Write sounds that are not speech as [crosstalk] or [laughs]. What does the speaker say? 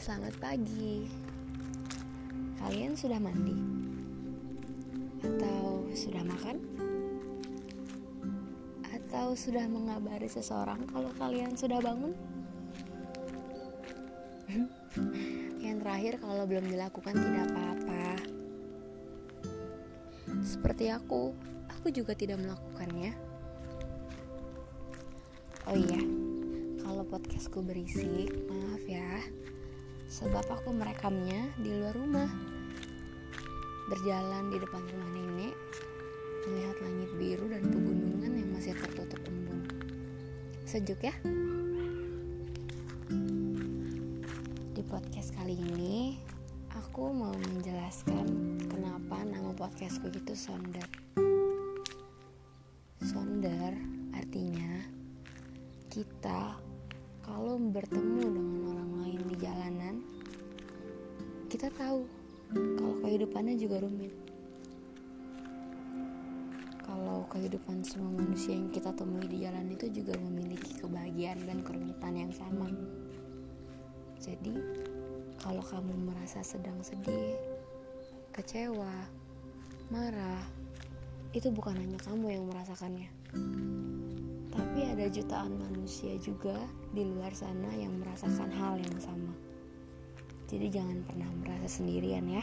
Selamat pagi. Kalian sudah mandi? Atau sudah makan? Atau sudah mengabari seseorang kalau kalian sudah bangun? [laughs] Yang terakhir kalau belum dilakukan tidak apa-apa. Seperti aku, aku juga tidak melakukannya. Oh iya, kalau podcastku berisik, maaf ya. Sebab aku merekamnya di luar rumah. Berjalan di depan rumah nenek, melihat langit biru dan pegunungan yang masih tertutup embun. Sejuk ya? Di podcast kali ini, aku mau menjelaskan kenapa nama podcastku itu Sonder. Sonder artinya kita kalau bertemu kita tahu kalau kehidupannya juga rumit. Kalau kehidupan semua manusia yang kita temui di jalan itu juga memiliki kebahagiaan dan kerumitan yang sama. Jadi, kalau kamu merasa sedang sedih, kecewa, marah, itu bukan hanya kamu yang merasakannya tapi ada jutaan manusia juga di luar sana yang merasakan hal yang sama. Jadi jangan pernah merasa sendirian ya.